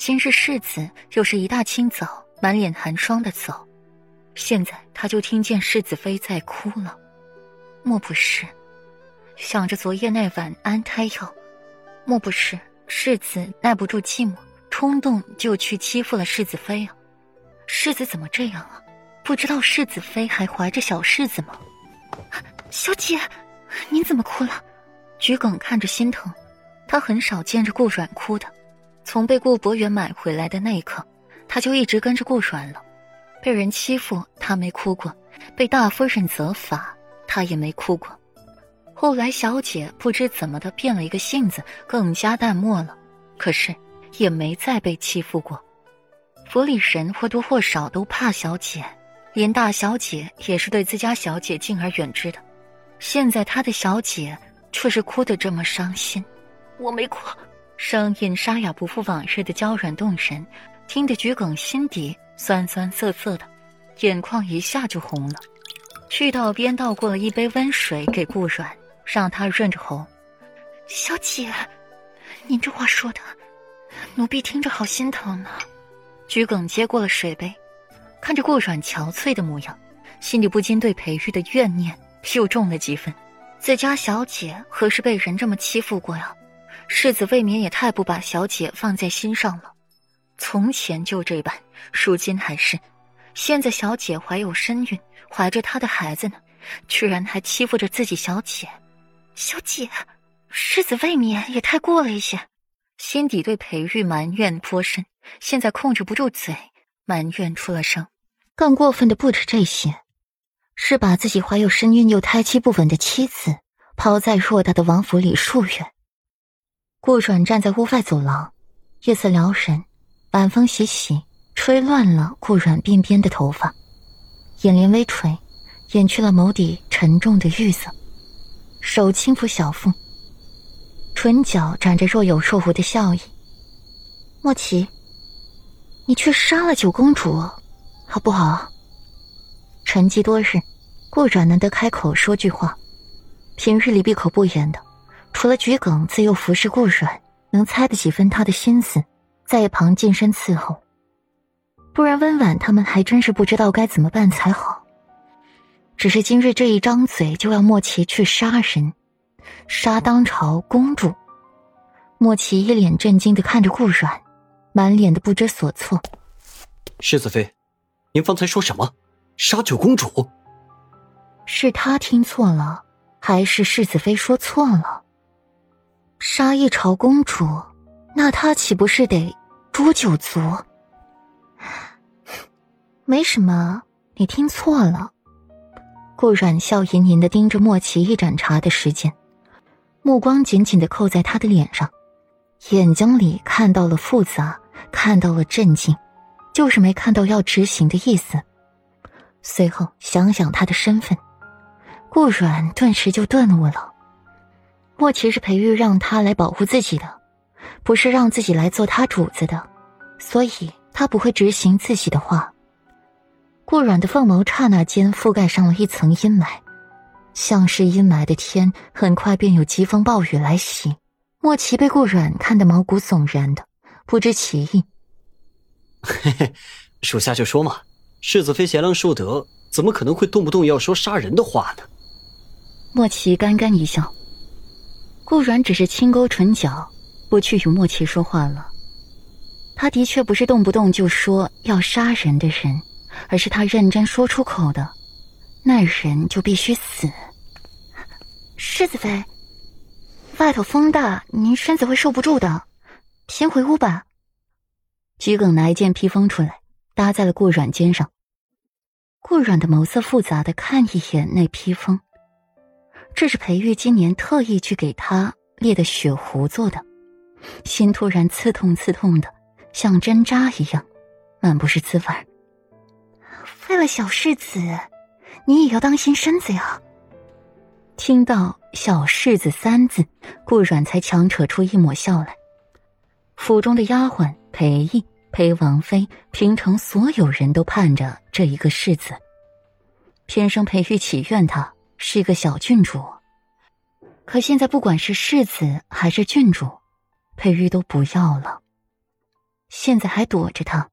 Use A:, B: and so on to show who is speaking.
A: 今日世子又是一大清早满脸寒霜的走，现在他就听见世子妃在哭了。莫不是想着昨夜那碗安胎药？莫不是世子耐不住寂寞，冲动就去欺负了世子妃啊？世子怎么这样啊？不知道世子妃还怀着小世子吗？小姐，您怎么哭了？桔梗看着心疼，他很少见着顾软哭的。从被顾博远买回来的那一刻，他就一直跟着顾阮了。被人欺负，他没哭过；被大夫人责罚，他也没哭过。后来小姐不知怎么的变了一个性子，更加淡漠了。可是也没再被欺负过。府里人或多或少都怕小姐，连大小姐也是对自家小姐敬而远之的。现在他的小姐却是哭得这么伤心。我没哭。声音沙哑，不复往日的娇软动神，听得桔梗心底酸酸涩涩的，眼眶一下就红了。去到边倒过了一杯温水给顾软，让他润着喉。小姐，您这话说的，奴婢听着好心疼呢。桔梗接过了水杯，看着顾软憔悴的模样，心里不禁对裴玉的怨念又重了几分。自家小姐何时被人这么欺负过呀？世子未免也太不把小姐放在心上了，从前就这般，如今还是。现在小姐怀有身孕，怀着她的孩子呢，居然还欺负着自己小姐。小姐，世子未免也太过了一些，心底对裴玉埋怨颇深，现在控制不住嘴，埋怨出了声。更过分的不止这些，是把自己怀有身孕又胎气不稳的妻子抛在偌大的王府里数月。顾阮站在屋外走廊，夜色撩人，晚风习习，吹乱了顾阮鬓边的头发，眼帘微垂，掩去了眸底沉重的玉色，手轻抚小腹，唇角展着若有若无的笑意。莫奇，你去杀了九公主，好不好？沉寂多日，顾阮难得开口说句话，平日里闭口不言的。除了桔梗自幼服侍顾阮，能猜得几分他的心思，在一旁近身伺候。不然温婉他们还真是不知道该怎么办才好。只是今日这一张嘴就要莫奇去杀人，杀当朝公主。莫奇一脸震惊的看着顾阮，满脸的不知所措。
B: 世子妃，您方才说什么？杀九公主？
A: 是他听错了，还是世子妃说错了？杀一朝公主，那他岂不是得诛九族？没什么，你听错了。顾阮笑吟吟的盯着莫奇一盏茶的时间，目光紧紧的扣在他的脸上，眼睛里看到了复杂，看到了震惊，就是没看到要执行的意思。随后想想他的身份，顾阮顿时就顿悟了。莫奇是培育让他来保护自己的，不是让自己来做他主子的，所以他不会执行自己的话。顾软的凤眸刹那间覆盖上了一层阴霾，像是阴霾的天，很快便有疾风暴雨来袭。莫奇被顾软看得毛骨悚然的，不知其意。
B: 嘿嘿，属下就说嘛，世子妃贤良淑德，怎么可能会动不动要说杀人的话呢？
A: 莫奇干干一笑。顾阮只是轻勾唇角，不去与莫奇说话了。他的确不是动不动就说要杀人的人，而是他认真说出口的，那人就必须死。世子妃，外头风大，您身子会受不住的，先回屋吧。桔梗拿一件披风出来，搭在了顾阮肩上。顾阮的眸色复杂的看一眼那披风。这是裴玉今年特意去给他列的雪壶做的，心突然刺痛刺痛的，像针扎一样，满不是滋味为了小世子，你也要当心身子呀。听到“小世子”三字，顾阮才强扯出一抹笑来。府中的丫鬟裴义、裴王妃、平城所有人都盼着这一个世子，偏生裴玉祈愿他。是一个小郡主，可现在不管是世子还是郡主，佩玉都不要了。现在还躲着他，